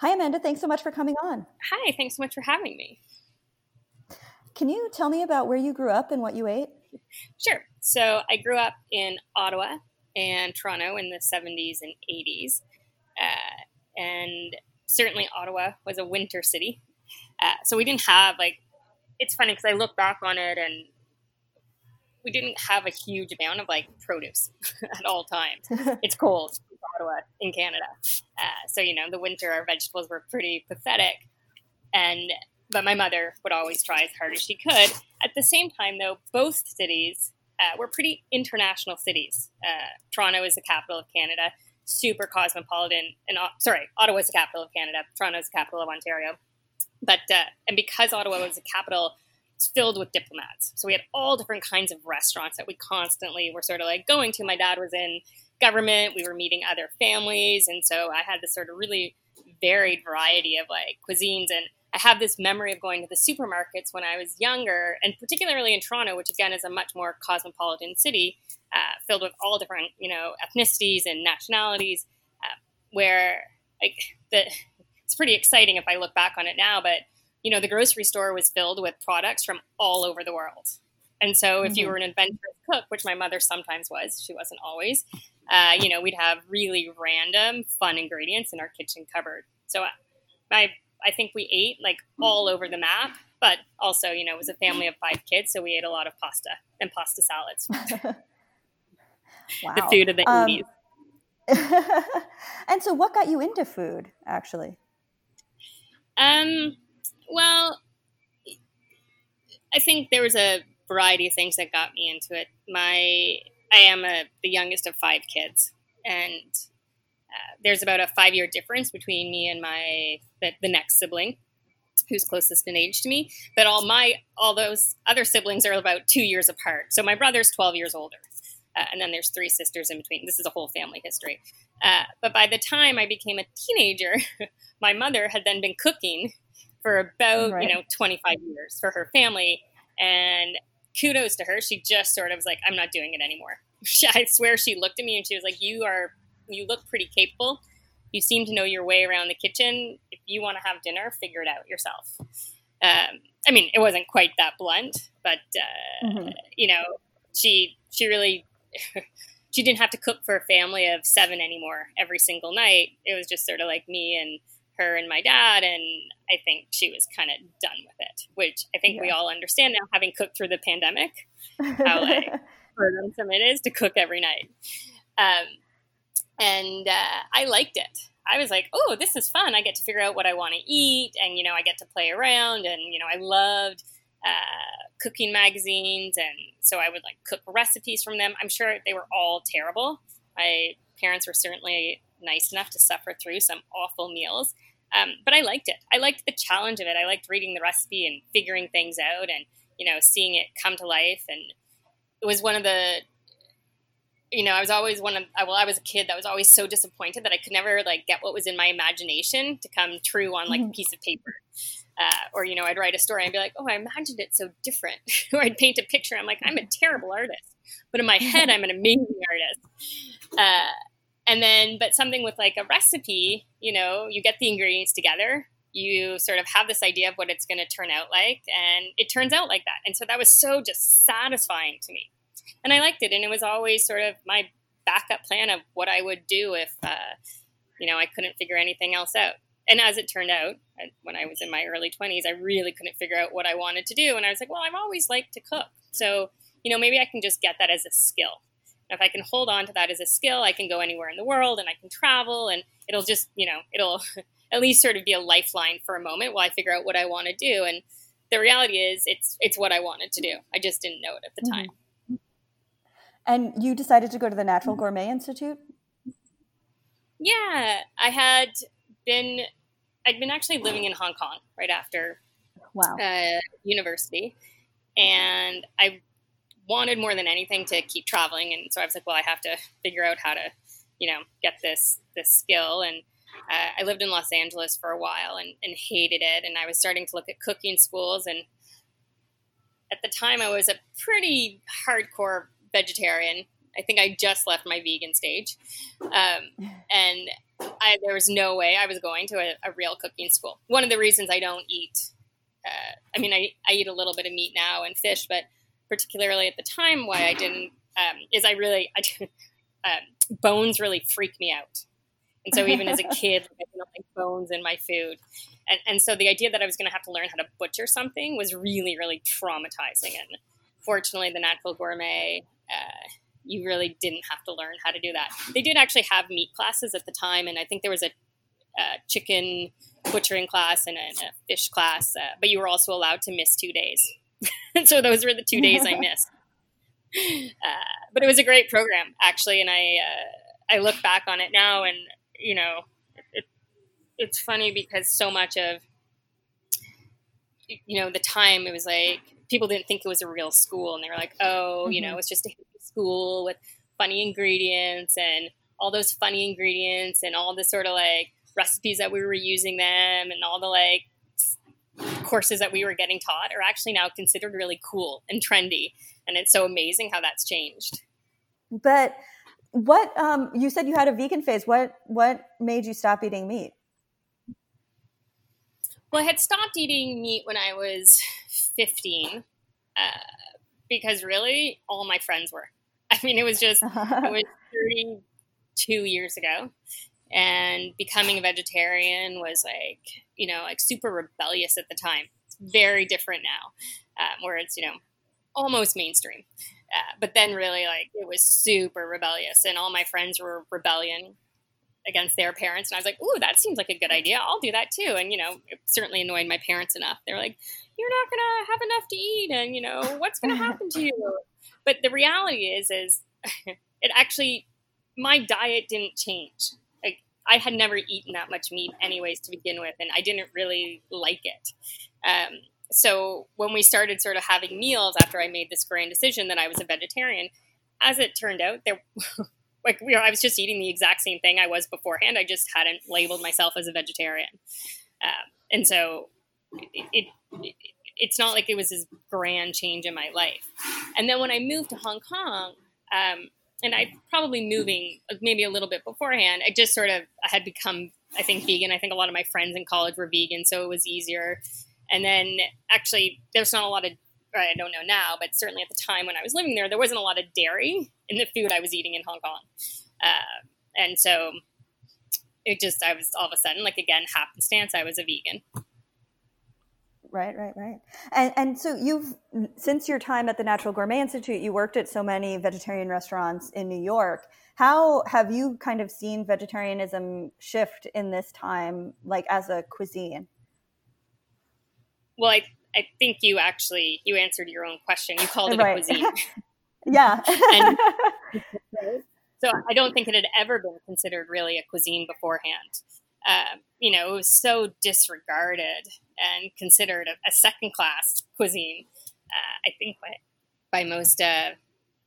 Hi, Amanda. Thanks so much for coming on. Hi, thanks so much for having me. Can you tell me about where you grew up and what you ate? Sure. So I grew up in Ottawa and Toronto in the 70s and 80s. Uh, and certainly Ottawa was a winter city. Uh, so we didn't have, like, it's funny because I look back on it and we didn't have a huge amount of like produce at all times. it's cold Ottawa in Canada, uh, so you know the winter our vegetables were pretty pathetic, and but my mother would always try as hard as she could. At the same time, though, both cities uh, were pretty international cities. Uh, Toronto is the capital of Canada, super cosmopolitan, and sorry, Ottawa is the capital of Canada. Toronto is the capital of Ontario. But uh, and because Ottawa was the capital, it's filled with diplomats. So we had all different kinds of restaurants that we constantly were sort of like going to. My dad was in government. We were meeting other families, and so I had this sort of really varied variety of like cuisines and I have this memory of going to the supermarkets when I was younger, and particularly in Toronto, which again is a much more cosmopolitan city, uh, filled with all different you know ethnicities and nationalities, uh, where like the it's pretty exciting if I look back on it now. But you know the grocery store was filled with products from all over the world, and so if mm-hmm. you were an adventurous cook, which my mother sometimes was, she wasn't always, uh, you know we'd have really random fun ingredients in our kitchen cupboard. So uh, my I think we ate like all over the map, but also, you know, it was a family of five kids, so we ate a lot of pasta and pasta salads. wow. The food of the um, 80s. and so what got you into food actually? Um, well, I think there was a variety of things that got me into it. My I am a, the youngest of five kids, and uh, there's about a five year difference between me and my the, the, next sibling who's closest in age to me but all my all those other siblings are about two years apart. So my brother's 12 years older uh, and then there's three sisters in between. This is a whole family history. Uh, but by the time i became a teenager my mother had then been cooking for about right. you know 25 years for her family and kudos to her she just sort of was like i'm not doing it anymore i swear she looked at me and she was like you are you look pretty capable. You seem to know your way around the kitchen. If you want to have dinner, figure it out yourself. Um, I mean, it wasn't quite that blunt, but uh, mm-hmm. you know, she she really she didn't have to cook for a family of seven anymore every single night. It was just sort of like me and her and my dad, and I think she was kind of done with it. Which I think yeah. we all understand now, having cooked through the pandemic, how like burdensome it is to cook every night. Um, and uh, I liked it. I was like, oh, this is fun. I get to figure out what I want to eat, and you know, I get to play around, and you know, I loved uh, cooking magazines, and so I would like cook recipes from them. I'm sure they were all terrible. My parents were certainly nice enough to suffer through some awful meals, um, but I liked it. I liked the challenge of it. I liked reading the recipe and figuring things out, and you know, seeing it come to life. And it was one of the you know, I was always one of well, I was a kid that was always so disappointed that I could never like get what was in my imagination to come true on like mm-hmm. a piece of paper. Uh, or you know, I'd write a story and be like, "Oh, I imagined it so different." or I'd paint a picture. I'm like, "I'm a terrible artist," but in my head, I'm an amazing artist. Uh, and then, but something with like a recipe, you know, you get the ingredients together, you sort of have this idea of what it's going to turn out like, and it turns out like that. And so that was so just satisfying to me and I liked it. And it was always sort of my backup plan of what I would do if, uh, you know, I couldn't figure anything else out. And as it turned out, when I was in my early 20s, I really couldn't figure out what I wanted to do. And I was like, well, I've always liked to cook. So, you know, maybe I can just get that as a skill. And if I can hold on to that as a skill, I can go anywhere in the world and I can travel and it'll just, you know, it'll at least sort of be a lifeline for a moment while I figure out what I want to do. And the reality is it's it's what I wanted to do. I just didn't know it at the mm-hmm. time. And you decided to go to the Natural mm-hmm. Gourmet Institute? Yeah, I had been, I'd been actually living in Hong Kong right after wow. Uh, university. And I wanted more than anything to keep traveling. And so I was like, well, I have to figure out how to, you know, get this, this skill. And uh, I lived in Los Angeles for a while and, and hated it. And I was starting to look at cooking schools. And at the time, I was a pretty hardcore vegetarian. I think I just left my vegan stage, um, and I, there was no way I was going to a, a, real cooking school. One of the reasons I don't eat, uh, I mean, I, I eat a little bit of meat now and fish, but particularly at the time, why I didn't um, is I really, I, um, bones really freak me out. And so even as a kid, I didn't like bones in my food. And, and so the idea that I was going to have to learn how to butcher something was really, really traumatizing. And fortunately, the Natural Gourmet, uh, you really didn't have to learn how to do that. They did actually have meat classes at the time, and I think there was a, a chicken butchering class and a, a fish class, uh, but you were also allowed to miss two days. so those were the two days I missed. Uh, but it was a great program, actually, and I uh, I look back on it now, and you know, it, it's funny because so much of you know the time it was like people didn't think it was a real school, and they were like, oh, mm-hmm. you know, mm-hmm. it's just a school with funny ingredients and all those funny ingredients and all the sort of like recipes that we were using them and all the like courses that we were getting taught are actually now considered really cool and trendy and it's so amazing how that's changed. But what um, you said you had a vegan phase. What what made you stop eating meat? Well i had stopped eating meat when i was 15 uh, because really all my friends were. I mean it was just it was 32 years ago and becoming a vegetarian was like you know like super rebellious at the time. It's very different now um, where it's you know almost mainstream. Uh, but then really like it was super rebellious and all my friends were rebellion against their parents and i was like ooh that seems like a good idea. I'll do that too. And you know it certainly annoyed my parents enough. They were like you're not gonna have enough to eat and you know what's gonna happen to you? But the reality is is it actually my diet didn't change I had never eaten that much meat, anyways, to begin with, and I didn't really like it. Um, so when we started sort of having meals after I made this grand decision that I was a vegetarian, as it turned out, there. like we I was just eating the exact same thing I was beforehand. I just hadn't labeled myself as a vegetarian, um, and so it, it, it's not like it was this grand change in my life. And then when I moved to Hong Kong, um, and I probably moving maybe a little bit beforehand. I just sort of I had become, I think, vegan. I think a lot of my friends in college were vegan, so it was easier. And then actually, there's not a lot of I don't know now, but certainly at the time when I was living there, there wasn't a lot of dairy in the food I was eating in Hong Kong, uh, and so it just I was all of a sudden like again happenstance I was a vegan. Right, right, right. And and so you've since your time at the Natural Gourmet Institute, you worked at so many vegetarian restaurants in New York. How have you kind of seen vegetarianism shift in this time, like as a cuisine? Well, I I think you actually you answered your own question. You called it right. a cuisine. yeah. and, so I don't think it had ever been considered really a cuisine beforehand. Um, you know, it was so disregarded and considered a, a second class cuisine. Uh, I think by, by most uh,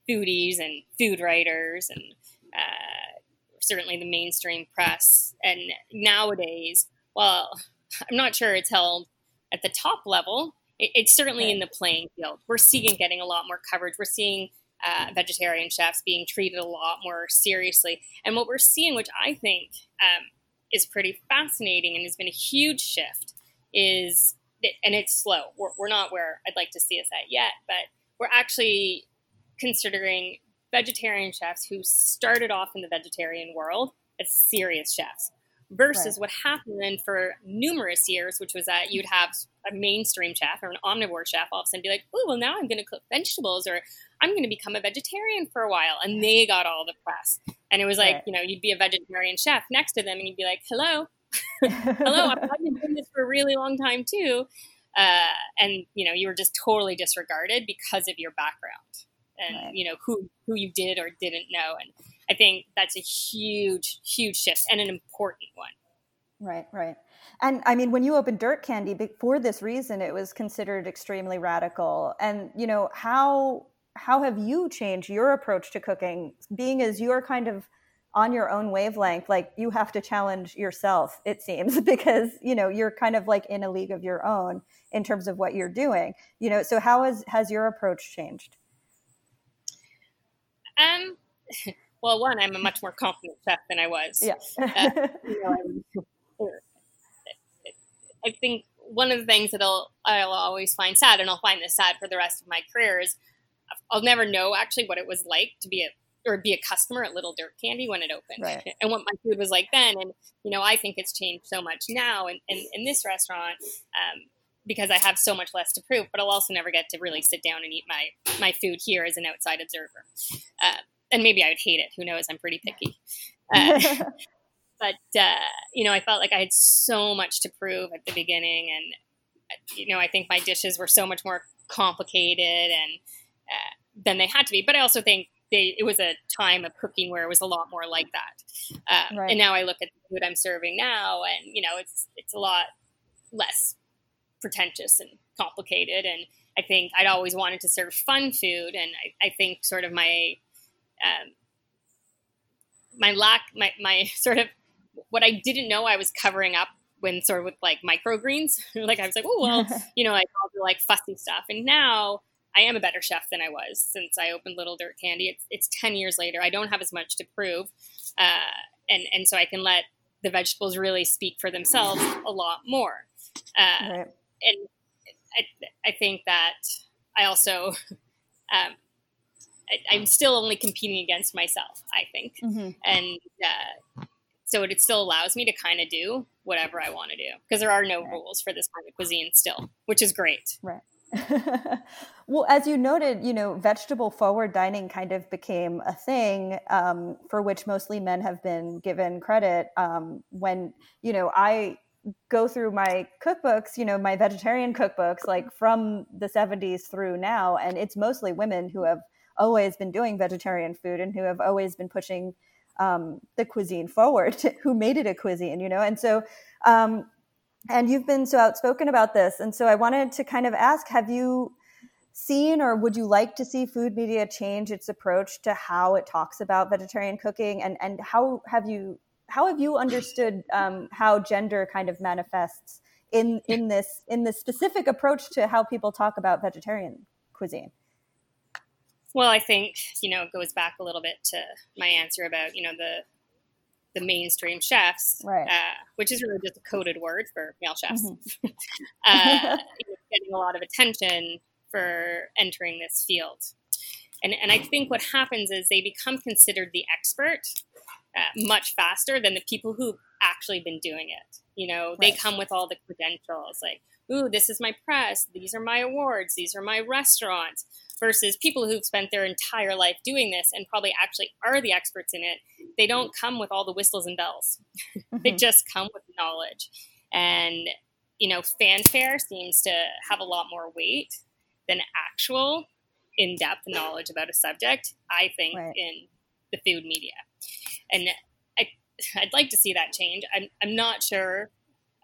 foodies and food writers and uh, certainly the mainstream press. And nowadays, well, I'm not sure it's held at the top level. It, it's certainly in the playing field. We're seeing getting a lot more coverage. We're seeing uh, vegetarian chefs being treated a lot more seriously. And what we're seeing, which I think um, is pretty fascinating and has been a huge shift is and it's slow we're, we're not where i'd like to see us at yet but we're actually considering vegetarian chefs who started off in the vegetarian world as serious chefs versus right. what happened then for numerous years, which was that you'd have a mainstream chef or an omnivore chef all of a sudden be like, oh, well, now I'm going to cook vegetables or I'm going to become a vegetarian for a while. And they got all the press. And it was like, right. you know, you'd be a vegetarian chef next to them and you'd be like, hello, hello, I've been doing this for a really long time too. Uh, and, you know, you were just totally disregarded because of your background and, right. you know, who, who you did or didn't know. And, I think that's a huge, huge shift and an important one. Right, right. And I mean, when you opened Dirt Candy, for this reason, it was considered extremely radical. And you know, how how have you changed your approach to cooking, being as you're kind of on your own wavelength? Like you have to challenge yourself, it seems, because you know you're kind of like in a league of your own in terms of what you're doing. You know, so how has has your approach changed? Um well, one, I'm a much more confident chef than I was. Yeah. uh, you know, I think one of the things that I'll, I'll always find sad, and I'll find this sad for the rest of my career, is I'll never know actually what it was like to be a or be a customer at Little Dirt Candy when it opened, right. and what my food was like then. And you know, I think it's changed so much now in, in, in this restaurant um, because I have so much less to prove. But I'll also never get to really sit down and eat my my food here as an outside observer. Uh, and maybe I would hate it. Who knows? I'm pretty picky. Uh, but uh, you know, I felt like I had so much to prove at the beginning, and uh, you know, I think my dishes were so much more complicated and uh, than they had to be. But I also think they, it was a time of cooking where it was a lot more like that. Uh, right. And now I look at the food I'm serving now, and you know, it's it's a lot less pretentious and complicated. And I think I'd always wanted to serve fun food, and I, I think sort of my um, my lack, my my sort of what I didn't know I was covering up when sort of with like microgreens. like I was like, oh well, you know, like all the like fussy stuff, and now I am a better chef than I was since I opened Little Dirt Candy. It's, it's 10 years later. I don't have as much to prove. Uh, and, and so I can let the vegetables really speak for themselves a lot more. Uh, right. And I, I think that I also, um, I, am still only competing against myself, I think. Mm-hmm. And uh, so it still allows me to kind of do whatever I want to do because there are no right. rules for this kind of cuisine still, which is great. Right. well, as you noted, you know, vegetable forward dining kind of became a thing um, for which mostly men have been given credit. Um, when, you know, I go through my cookbooks, you know, my vegetarian cookbooks, like from the 70s through now, and it's mostly women who have always been doing vegetarian food and who have always been pushing um, the cuisine forward, who made it a cuisine, you know? And so, um, and you've been so outspoken about this. And so I wanted to kind of ask have you seen or would you like to see food media change its approach to how it talks about vegetarian cooking? And, and how have you how have you understood um, how gender kind of manifests in in this in this specific approach to how people talk about vegetarian cuisine? Well, I think you know it goes back a little bit to my answer about you know the the mainstream chefs, right. uh, which is really just a coded word for male chefs, mm-hmm. uh, getting a lot of attention for entering this field. And, and I think what happens is they become considered the expert uh, much faster than the people who've actually been doing it. You know, right. they come with all the credentials like, ooh, this is my press, these are my awards, these are my restaurants versus people who've spent their entire life doing this and probably actually are the experts in it. They don't come with all the whistles and bells. Mm-hmm. they just come with knowledge. And, you know, fanfare seems to have a lot more weight than actual in depth knowledge about a subject, I think, right. in the food media. And I, I'd like to see that change. I'm, I'm not sure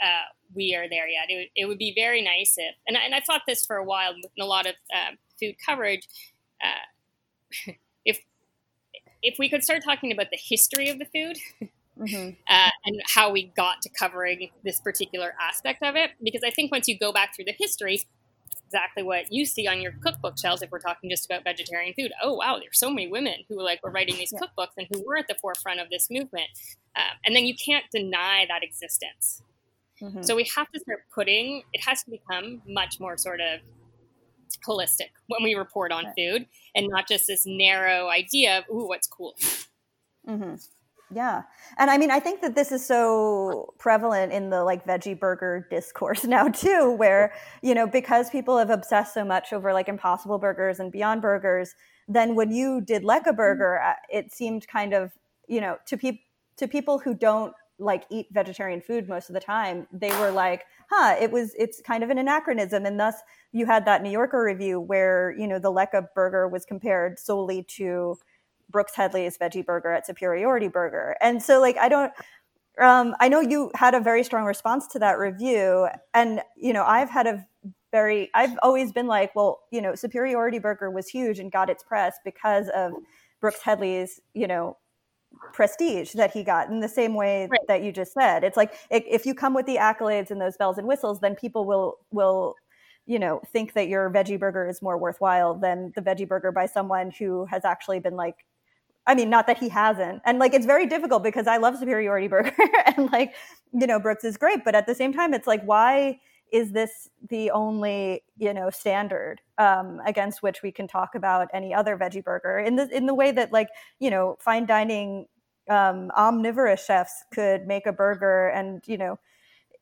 uh, we are there yet. It would, it would be very nice if, and, I, and I've thought this for a while in a lot of uh, food coverage, uh, if if we could start talking about the history of the food mm-hmm. uh, and how we got to covering this particular aspect of it, because I think once you go back through the history, exactly what you see on your cookbook shelves if we're talking just about vegetarian food. Oh wow, there's so many women who like were writing these yeah. cookbooks and who were at the forefront of this movement, uh, and then you can't deny that existence. Mm-hmm. So we have to start putting. It has to become much more sort of holistic when we report on food and not just this narrow idea of ooh what's cool mm-hmm. Yeah and i mean i think that this is so prevalent in the like veggie burger discourse now too where you know because people have obsessed so much over like impossible burgers and beyond burgers then when you did Lekka mm-hmm. burger uh, it seemed kind of you know to people to people who don't like eat vegetarian food most of the time they were like huh it was it's kind of an anachronism and thus you had that new yorker review where you know the Lekka burger was compared solely to brooks headley's veggie burger at superiority burger. And so like i don't um, i know you had a very strong response to that review. And you know i've had a very i've always been like well you know superiority burger was huge and got its press because of brooks headley's you know prestige that he got in the same way right. that you just said. It's like if you come with the accolades and those bells and whistles then people will will you know think that your veggie burger is more worthwhile than the veggie burger by someone who has actually been like I mean, not that he hasn't. And like, it's very difficult because I love Superiority Burger and like, you know, Brooks is great. But at the same time, it's like, why is this the only, you know, standard um, against which we can talk about any other veggie burger in the, in the way that like, you know, fine dining um, omnivorous chefs could make a burger and, you know,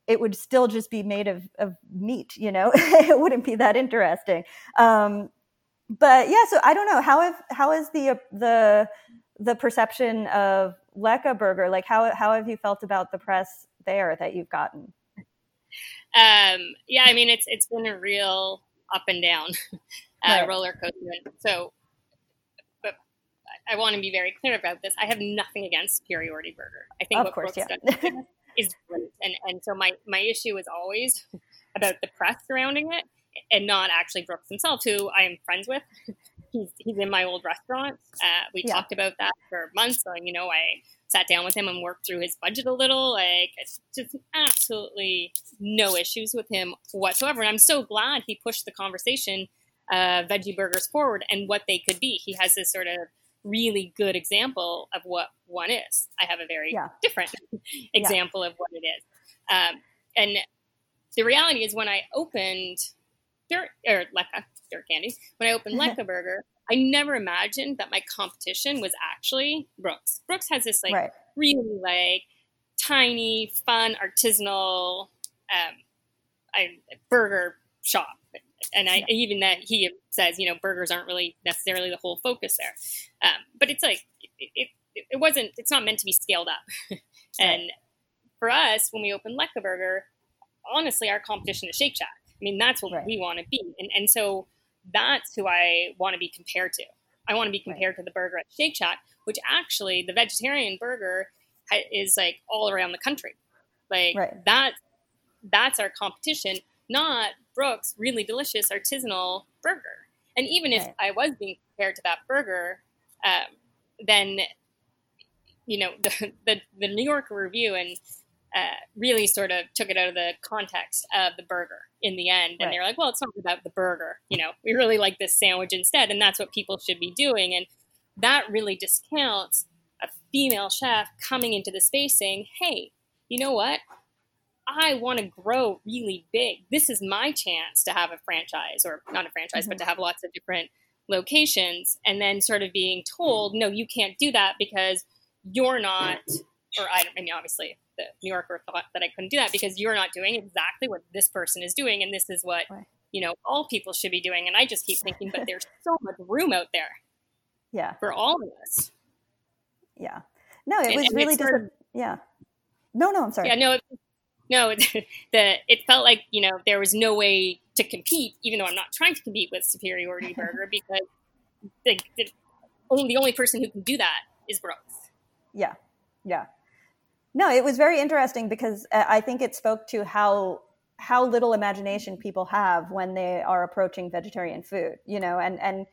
it would still just be made of, of meat, you know, it wouldn't be that interesting. Um, but yeah, so I don't know how have how is the the the perception of Lekka Burger like how how have you felt about the press there that you've gotten? Um, yeah, I mean it's it's been a real up and down uh, right. roller coaster. So, but I want to be very clear about this. I have nothing against Superiority Burger. I think of what course, Brooks yeah. does is great, and and so my my issue is always about the press surrounding it and not actually Brooks himself, who I am friends with. he's he's in my old restaurant. Uh, we yeah. talked about that for months. So, you know, I sat down with him and worked through his budget a little. Like, just absolutely no issues with him whatsoever. And I'm so glad he pushed the conversation uh, veggie burgers forward and what they could be. He has this sort of really good example of what one is. I have a very yeah. different example yeah. of what it is. Um, and the reality is, when I opened dirt or Lekka dirt candy. When I opened Lekka Burger, I never imagined that my competition was actually Brooks. Brooks has this like right. really like tiny, fun, artisanal um, I, burger shop. And I yeah. even that he says, you know, burgers aren't really necessarily the whole focus there. Um, but it's like it, it, it, wasn't. It's not meant to be scaled up. and right. for us, when we opened Lekka Burger, honestly, our competition is Shake Shack. I mean, that's what right. we want to be. And, and so that's who I want to be compared to. I want to be compared right. to the burger at Shake Shack, which actually the vegetarian burger is like all around the country. Like right. that, that's our competition, not Brooks' really delicious artisanal burger. And even if I was being compared to that burger, um, then you know the, the, the New York review and uh, really sort of took it out of the context of the burger in the end. And right. they were like, well, it's not about the burger. You know, we really like this sandwich instead. And that's what people should be doing. And that really discounts a female chef coming into the space saying, hey, you know what? I want to grow really big. This is my chance to have a franchise, or not a franchise, mm-hmm. but to have lots of different locations. And then sort of being told, no, you can't do that because you're not, or I, I mean, obviously the New Yorker thought that I couldn't do that because you're not doing exactly what this person is doing, and this is what right. you know all people should be doing. And I just keep thinking, but there's so much room out there, yeah, for all of us. Yeah, no, it was and, really just a, yeah. No, no, I'm sorry. Yeah, no, it, no. the it felt like you know there was no way to compete, even though I'm not trying to compete with Superiority Burger because the, the only the only person who can do that is Brooks. Yeah, yeah. No, it was very interesting because uh, I think it spoke to how how little imagination people have when they are approaching vegetarian food, you know, and and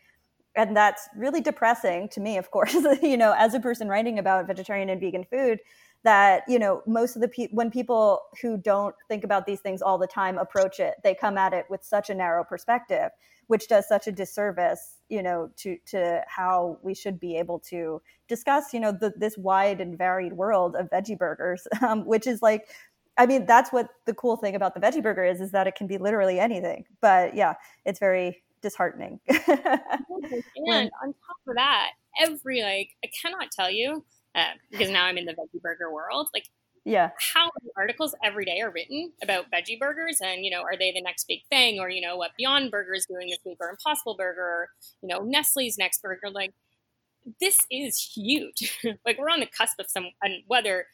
and that's really depressing to me, of course, you know, as a person writing about vegetarian and vegan food, that you know most of the people when people who don't think about these things all the time approach it, they come at it with such a narrow perspective which does such a disservice, you know, to to how we should be able to discuss, you know, the, this wide and varied world of veggie burgers, um, which is like, I mean, that's what the cool thing about the veggie burger is, is that it can be literally anything. But yeah, it's very disheartening. and on top of that, every like, I cannot tell you uh, because now I'm in the veggie burger world. Like yeah. How many articles every day are written about veggie burgers and you know are they the next big thing or you know what beyond burger is doing this week or impossible burger or you know nestle's next burger? Like this is huge. Like we're on the cusp of some and whether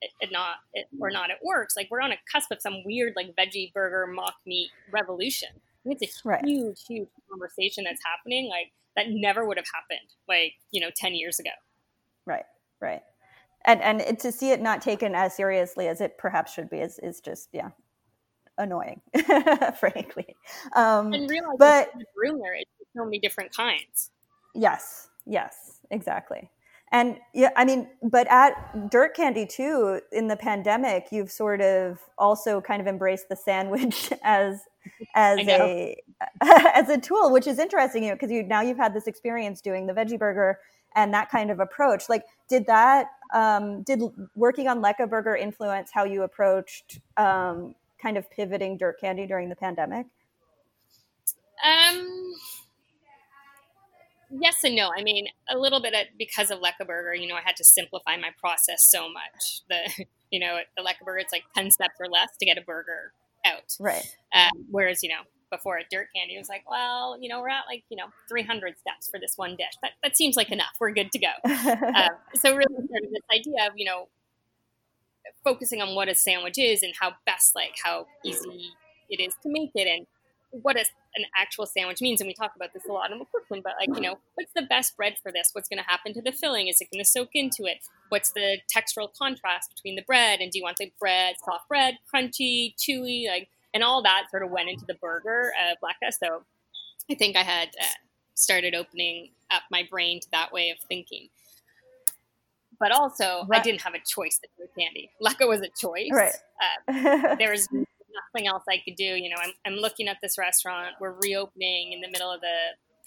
it, it not it, or not it works like we're on a cusp of some weird like veggie burger mock meat revolution. It's a right. huge huge conversation that's happening like that never would have happened like you know 10 years ago. Right right and and to see it not taken as seriously as it perhaps should be is is just yeah annoying frankly. Um and realize but there it's so many different kinds. Yes yes exactly. And yeah i mean but at dirt candy too in the pandemic you've sort of also kind of embraced the sandwich as as a as a tool which is interesting you know because you now you've had this experience doing the veggie burger and that kind of approach. Like, did that um, did working on Lekka Burger influence how you approached um, kind of pivoting dirt candy during the pandemic? Um, yes and no. I mean, a little bit at, because of Lekka Burger, you know, I had to simplify my process so much. The, you know, the Lekka Burger, it's like 10 steps or less to get a burger out. Right. Um, whereas, you know, before at Dirt Candy, it was like, well, you know, we're at like, you know, 300 steps for this one dish. That, that seems like enough. We're good to go. um, so really sort of this idea of, you know, focusing on what a sandwich is and how best, like how easy it is to make it and what a, an actual sandwich means. And we talk about this a lot in the cookbook, but like, you know, what's the best bread for this? What's going to happen to the filling? Is it going to soak into it? What's the textural contrast between the bread? And do you want the bread, soft bread, crunchy, chewy, like, and all that sort of went into the burger uh, Black So I think I had uh, started opening up my brain to that way of thinking. But also, right. I didn't have a choice at Dirt Candy. Lekka was a choice. Right. Uh, there was nothing else I could do. You know, I'm, I'm looking at this restaurant. We're reopening in the middle of the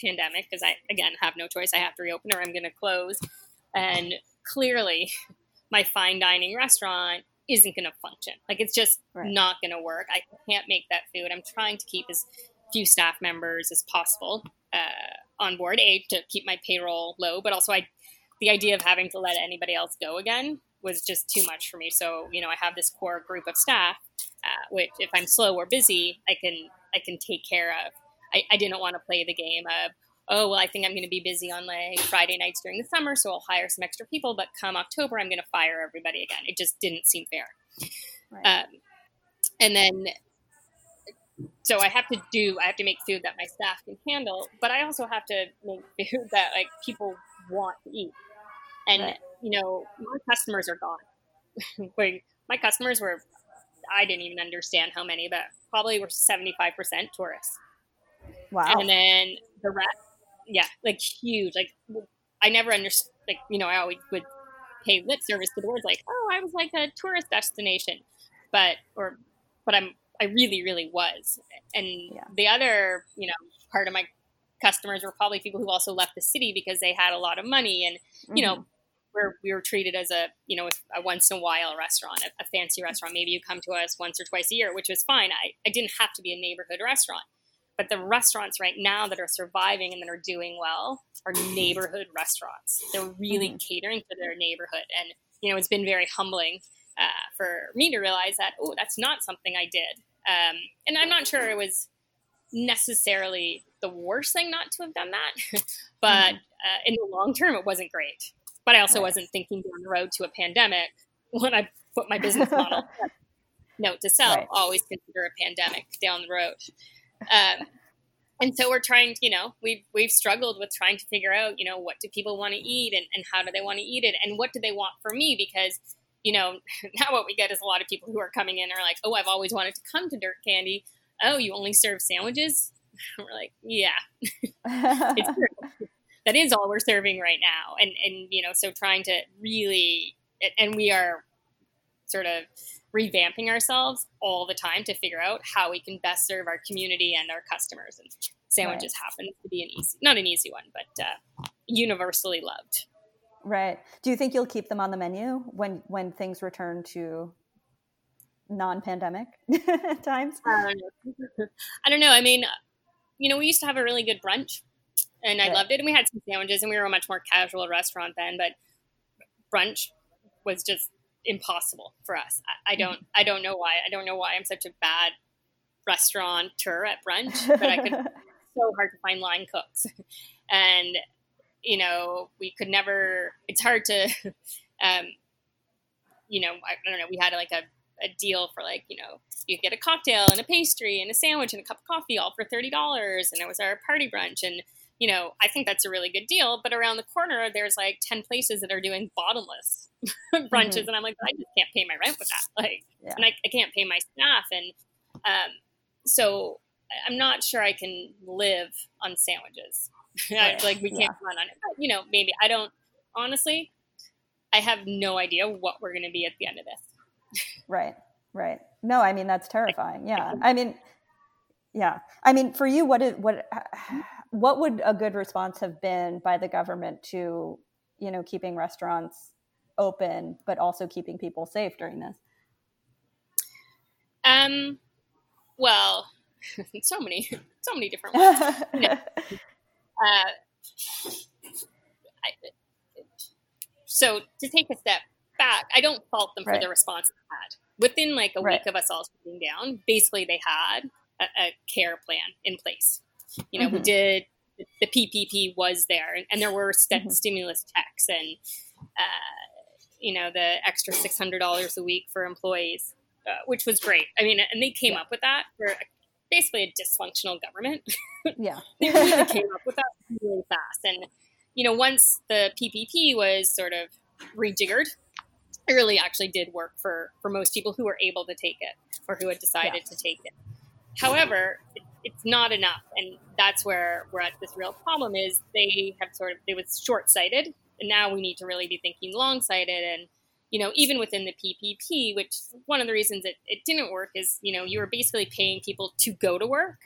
pandemic because I, again, have no choice. I have to reopen or I'm going to close. And clearly, my fine dining restaurant isn't going to function. Like, it's just right. not going to work. I can't make that food. I'm trying to keep as few staff members as possible uh, on board, A, to keep my payroll low, but also I, the idea of having to let anybody else go again was just too much for me. So, you know, I have this core group of staff uh, which if I'm slow or busy, I can I can take care of. I, I didn't want to play the game of oh well, I think I'm going to be busy on like Friday nights during the summer, so I'll hire some extra people. But come October, I'm going to fire everybody again. It just didn't seem fair. Right. Um, and then so I have to do I have to make food that my staff can handle, but I also have to make food that like people want to eat. And right. you know, my customers are gone. like my customers were I didn't even understand how many, but probably were 75% tourists. Wow. And then the rest, yeah, like huge. Like I never understood, like, you know, I always would pay lip service to the words like, oh, I was like a tourist destination. But, or, but I'm, I really, really was. And yeah. the other, you know, part of my customers were probably people who also left the city because they had a lot of money and, you mm-hmm. know, where we were treated as a you know a once in a while restaurant, a, a, fancy restaurant. Maybe you come to us once or twice a year, which was fine. I, I didn't have to be a neighborhood restaurant. But the restaurants right now that are surviving and that are doing well are neighborhood restaurants. They're really mm-hmm. catering to their neighborhood, and you know it's been very humbling uh, for me to realize that oh, that's not something I did. Um, and I'm not sure it was necessarily the worst thing not to have done that, but mm-hmm. uh, in the long term, it wasn't great. But I also right. wasn't thinking down the road to a pandemic when I put my business model note to sell. Right. Always consider a pandemic down the road. Um, and so we're trying, to, you know, we've we've struggled with trying to figure out, you know, what do people want to eat and, and how do they want to eat it and what do they want for me because you know, now what we get is a lot of people who are coming in are like, oh, I've always wanted to come to Dirt Candy. Oh, you only serve sandwiches? We're like, yeah, it's true that is all we're serving right now. And, and, you know, so trying to really, and we are sort of revamping ourselves all the time to figure out how we can best serve our community and our customers. And sandwiches right. happen to be an easy, not an easy one, but uh, universally loved. Right. Do you think you'll keep them on the menu when when things return to non-pandemic times? I don't, I don't know. I mean, you know, we used to have a really good brunch and I loved it. And we had some sandwiches, and we were a much more casual restaurant then. But brunch was just impossible for us. I, I don't, I don't know why. I don't know why I'm such a bad restaurateur at brunch, but I could. so hard to find line cooks, and you know we could never. It's hard to. Um, you know, I, I don't know. We had like a a deal for like you know you get a cocktail and a pastry and a sandwich and a cup of coffee all for thirty dollars and it was our party brunch and you know, I think that's a really good deal. But around the corner, there's like 10 places that are doing bottomless brunches. Mm-hmm. And I'm like, I just can't pay my rent with that. Like, yeah. and I, I, can't pay my staff. And um, so I'm not sure I can live on sandwiches. Right. like, we can't yeah. run on it. But, you know, maybe I don't, honestly, I have no idea what we're going to be at the end of this. right. Right. No, I mean, that's terrifying. Yeah. I mean, yeah. I mean, for you, what is, what, what would a good response have been by the government to you know, keeping restaurants open, but also keeping people safe during this? Um, well, so many, so many different ways. know, uh, I, so to take a step back, I don't fault them right. for the response they had. Within like a right. week of us all sitting down, basically they had a, a care plan in place. You know, mm-hmm. we did the PPP was there, and, there were st- mm-hmm. stimulus checks, and uh, you know the extra six hundred dollars a week for employees, uh, which was great. I mean, and they came yeah. up with that for basically a dysfunctional government. yeah, they really came up with that really fast, and you know, once the PPP was sort of rejiggered, it really actually did work for for most people who were able to take it or who had decided yeah. to take it. However, it's not enough, and that's where we're at. This real problem is they have sort of they was short sighted, and now we need to really be thinking long sighted and you know, even within the PPP, which one of the reasons it, it didn't work is, you know, you were basically paying people to go to work.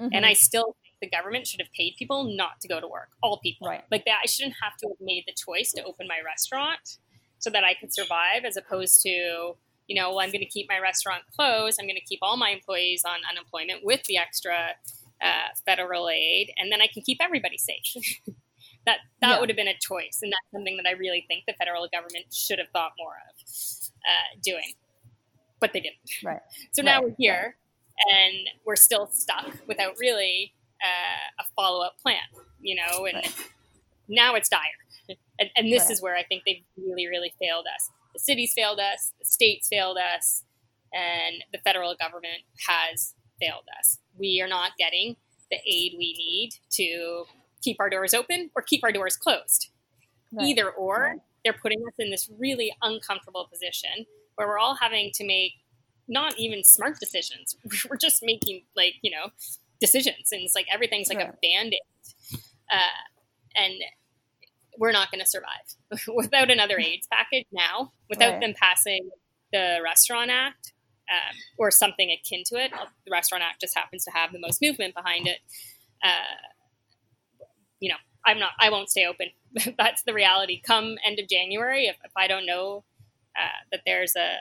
Mm-hmm. And I still think the government should have paid people not to go to work, all people. Right. Like that, I shouldn't have to have made the choice to open my restaurant so that I could survive as opposed to, you know, well, I'm going to keep my restaurant closed. I'm going to keep all my employees on unemployment with the extra uh, federal aid, and then I can keep everybody safe. that that yeah. would have been a choice, and that's something that I really think the federal government should have thought more of uh, doing, but they didn't. Right. So now right. we're here, and we're still stuck without really uh, a follow up plan. You know, and right. now it's dire, and, and this right. is where I think they've really, really failed us. The cities failed us, the states failed us, and the federal government has failed us. We are not getting the aid we need to keep our doors open or keep our doors closed. Right. Either or, right. they're putting us in this really uncomfortable position where we're all having to make not even smart decisions. We're just making like, you know, decisions. And it's like everything's like right. a band aid. Uh, and we're not going to survive without another AIDS package now, without them passing the Restaurant Act um, or something akin to it. The Restaurant Act just happens to have the most movement behind it. Uh, you know, I'm not, I won't stay open. That's the reality. Come end of January, if, if I don't know uh, that there's a,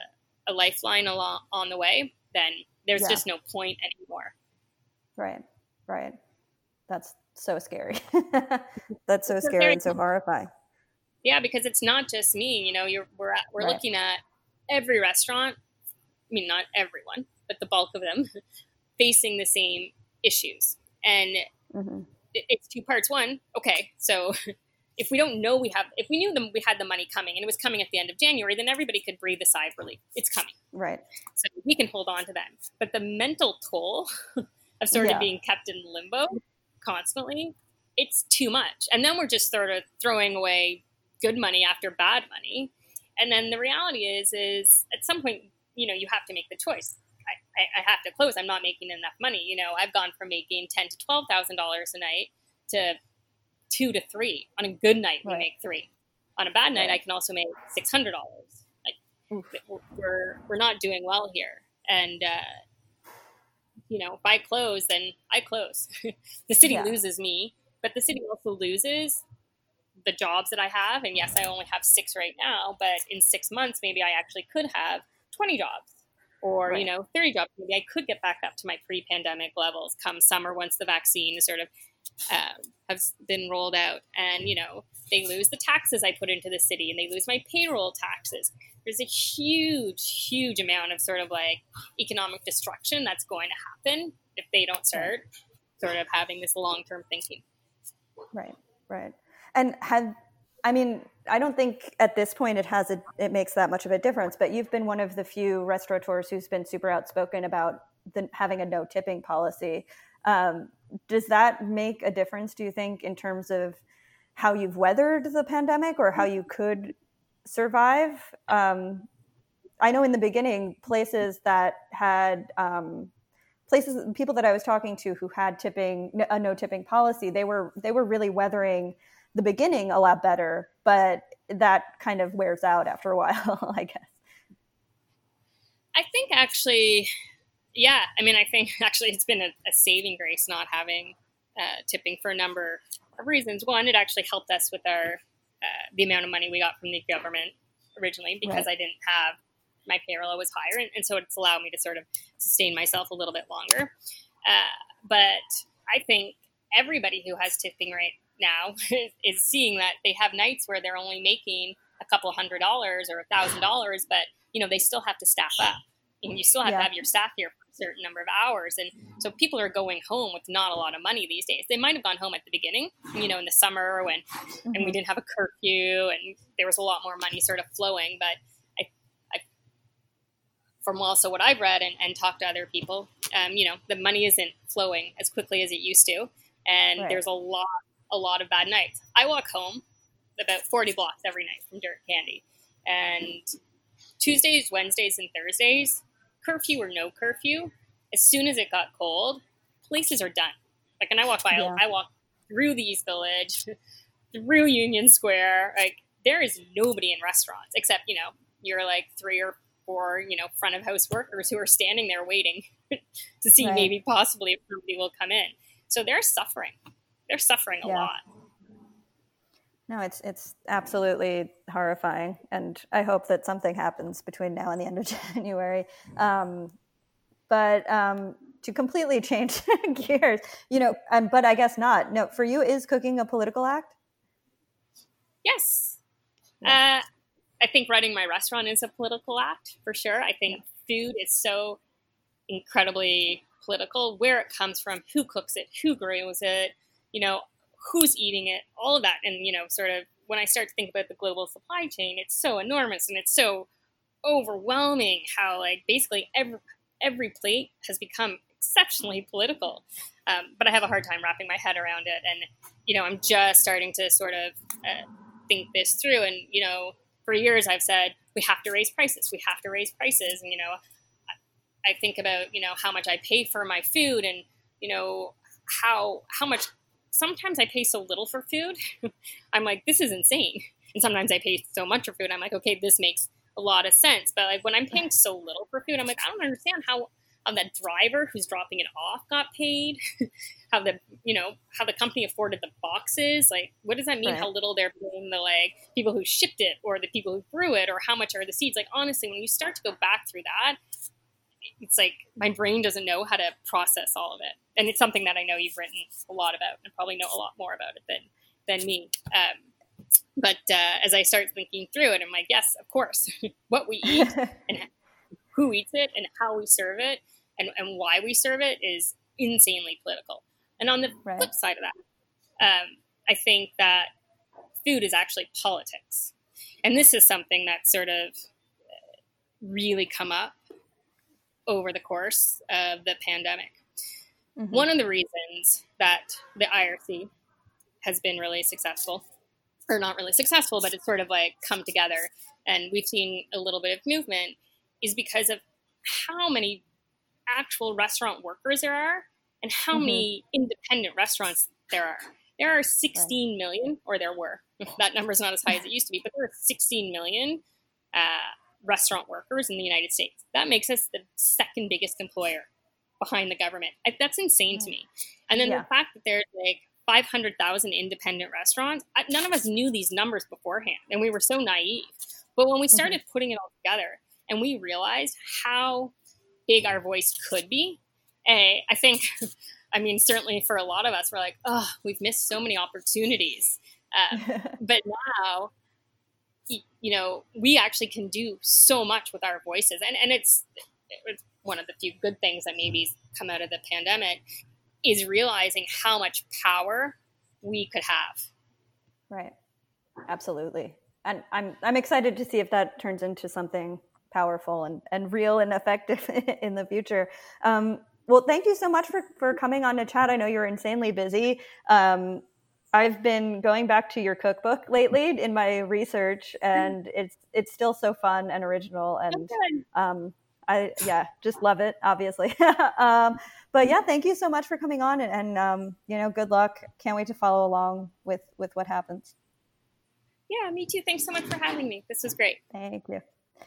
a lifeline along on the way, then there's yeah. just no point anymore. Right, right. That's so scary. That's so scary and so horrifying. Yeah, because it's not just me. You know, you're we're at, we're right. looking at every restaurant. I mean, not everyone, but the bulk of them facing the same issues. And mm-hmm it's two parts. One, okay, so if we don't know we have, if we knew them, we had the money coming and it was coming at the end of January, then everybody could breathe a sigh of relief. It's coming. Right. So we can hold on to them. But the mental toll of sort yeah. of being kept in limbo constantly, it's too much. And then we're just sort of throwing away good money after bad money. And then the reality is, is at some point, you know, you have to make the choice. I, I, have to close. I'm not making enough money. You know, I've gone from making ten to twelve thousand dollars a night to two to three. On a good night, we make three. On a bad night, right. I can also make six hundred dollars. Like we're we're not doing well here, and uh, you know, if I close, then I close. the city yeah. loses me, but the city also loses the jobs that I have. And yes, I only have six right now, but in six months, maybe I actually could have 20 jobs or right. you know 30 jobs maybe i could get back up to my pre-pandemic levels come summer once the vaccine is sort of uh, has been rolled out and you know they lose the taxes i put into the city and they lose my payroll taxes there's a huge huge amount of sort of like economic destruction that's going to happen if they don't start sort of having this long-term thinking right right and have I mean, I don't think at this point it has a, it makes that much of a difference. But you've been one of the few restaurateurs who's been super outspoken about the, having a no tipping policy. Um, does that make a difference? Do you think in terms of how you've weathered the pandemic or how you could survive? Um, I know in the beginning, places that had um, places, people that I was talking to who had tipping a no tipping policy, they were they were really weathering the beginning a lot better, but that kind of wears out after a while, I guess. I think actually, yeah. I mean, I think actually it's been a, a saving grace not having uh, tipping for a number of reasons. One, it actually helped us with our uh, the amount of money we got from the government originally because right. I didn't have my payroll was higher, and, and, so it's allowed me to sort of sustain myself a little bit longer. Uh, but I think everybody who has tipping right now is seeing that they have nights where they're only making a couple hundred dollars or a thousand dollars, but you know they still have to staff up, and you still have yeah. to have your staff here certain number of hours, and so people are going home with not a lot of money these days. They might have gone home at the beginning, you know, in the summer when mm-hmm. and we mm-hmm. didn't have a curfew and there was a lot more money sort of flowing, but I, from also what I've read and, and talked to other people, um, you know, the money isn't flowing as quickly as it used to, and right. there's a lot, a lot of bad nights. I walk home about 40 blocks every night from Dirt Candy, and Tuesdays, Wednesdays, and Thursdays, curfew or no curfew, as soon as it got cold, places are done. Like, and I walk by, yeah. I walk through the East Village, through Union Square. Like, there is nobody in restaurants except, you know, you're like three or four, you know front of house workers who are standing there waiting to see right. maybe possibly if somebody will come in. So they're suffering. They're suffering a yeah. lot. No, it's it's absolutely horrifying, and I hope that something happens between now and the end of January. Um, but um, to completely change gears, you know, um, but I guess not. No, for you, is cooking a political act? Yes. Yeah. Uh, I think running my restaurant is a political act for sure. I think food is so incredibly political. Where it comes from, who cooks it, who grows it, you know, who's eating it, all of that. And, you know, sort of when I start to think about the global supply chain, it's so enormous and it's so overwhelming how, like, basically every, every plate has become exceptionally political. Um, but I have a hard time wrapping my head around it. And, you know, I'm just starting to sort of uh, think this through. And, you know, for years I've said we have to raise prices. We have to raise prices, and you know, I think about you know how much I pay for my food, and you know how how much. Sometimes I pay so little for food. I'm like, this is insane. And sometimes I pay so much for food. I'm like, okay, this makes a lot of sense. But like when I'm paying so little for food, I'm like, I don't understand how how that driver who's dropping it off got paid, how the you know how the company afforded the boxes. Like, what does that mean? Right. How little they're paying the like people who shipped it or the people who grew it, or how much are the seeds? Like, honestly, when you start to go back through that, it's like my brain doesn't know how to process all of it, and it's something that I know you've written a lot about and probably know a lot more about it than than me. Um, but uh, as I start thinking through it, I'm like, yes, of course, what we eat and who eats it and how we serve it and, and why we serve it is insanely political. And on the right. flip side of that, um, I think that food is actually politics. And this is something that sort of uh, really come up over the course of the pandemic. Mm-hmm. One of the reasons that the IRC has been really successful, or not really successful, but it's sort of like come together and we've seen a little bit of movement, is because of how many actual restaurant workers there are and how mm-hmm. many independent restaurants there are. There are 16 million, or there were. that number is not as high as it used to be, but there are 16 million uh, restaurant workers in the United States. That makes us the second biggest employer behind the government. I, that's insane to me. And then yeah. the fact that there's like 500,000 independent restaurants, I, none of us knew these numbers beforehand, and we were so naive. But when we mm-hmm. started mm-hmm. putting it all together and we realized how big our voice could be. A, I think, I mean, certainly for a lot of us, we're like, oh, we've missed so many opportunities. Uh, but now, you know, we actually can do so much with our voices. And, and it's, it's one of the few good things that maybe come out of the pandemic is realizing how much power we could have. Right. Absolutely. And I'm I'm excited to see if that turns into something powerful and, and real and effective in the future. Um, well, thank you so much for, for coming on to chat. I know you're insanely busy. Um, I've been going back to your cookbook lately in my research, and it's it's still so fun and original, and um, I yeah, just love it, obviously. um, but yeah, thank you so much for coming on, and, and um, you know, good luck. Can't wait to follow along with with what happens. Yeah, me too. Thanks so much for having me. This was great. Thank you.